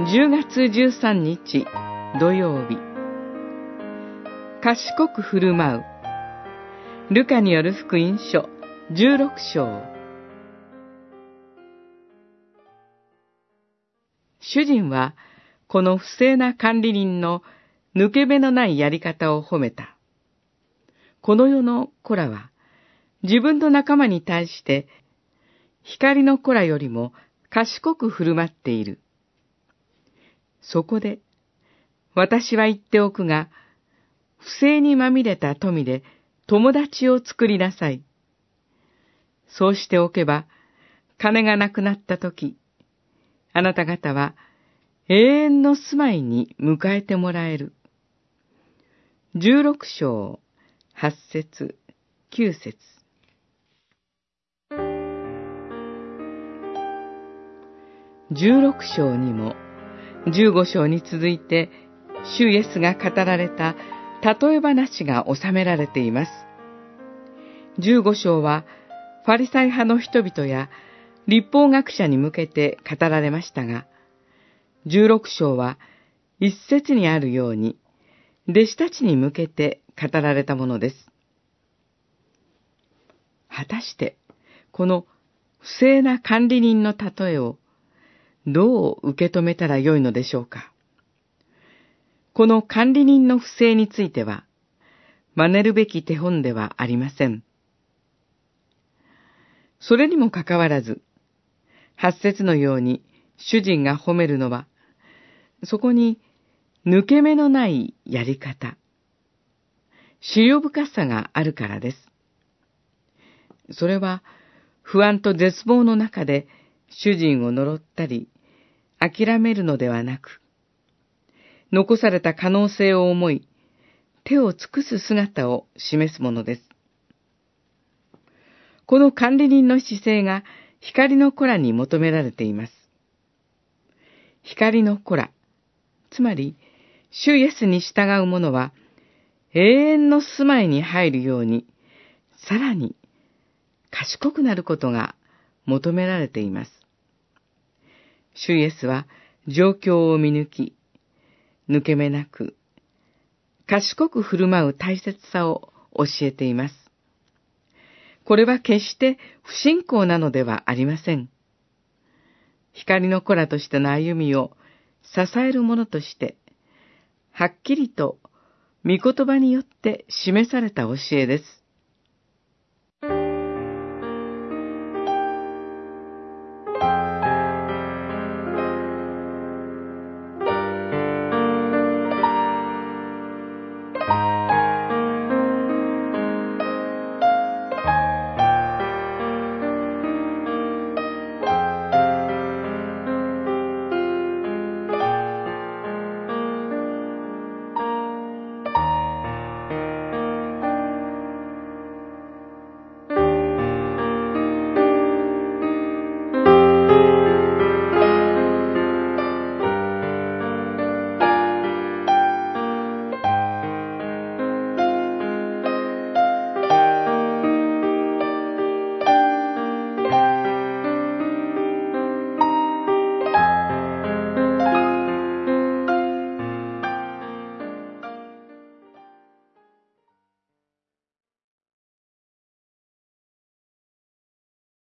10月13日土曜日賢く振る舞うルカによる福音書16章主人はこの不正な管理人の抜け目のないやり方を褒めた。この世の子らは自分の仲間に対して光の子らよりも賢く振る舞っている。そこで、私は言っておくが、不正にまみれた富で友達を作りなさい。そうしておけば、金がなくなったとき、あなた方は永遠の住まいに迎えてもらえる。十六章、八節、九節。十六章にも15章に続いて、主イエスが語られた例え話が収められています。15章は、ファリサイ派の人々や立法学者に向けて語られましたが、16章は一節にあるように、弟子たちに向けて語られたものです。果たして、この不正な管理人の例えをどう受け止めたらよいのでしょうか？この管理人の不正については、真似るべき手本ではありません。それにもかかわらず、八節のように主人が褒めるのは、そこに抜け目のないやり方、資料深さがあるからです。それは不安と絶望の中で主人を呪ったり、諦めるのではなく、残された可能性を思い、手を尽くす姿を示すものです。この管理人の姿勢が光の子らに求められています。光の子ら、つまり、主イエスに従う者は、永遠の住まいに入るように、さらに賢くなることが求められています。主イエスは状況を見抜き、抜け目なく、賢く振る舞う大切さを教えています。これは決して不信仰なのではありません。光の子らとしての歩みを支えるものとして、はっきりと御言葉によって示された教えです。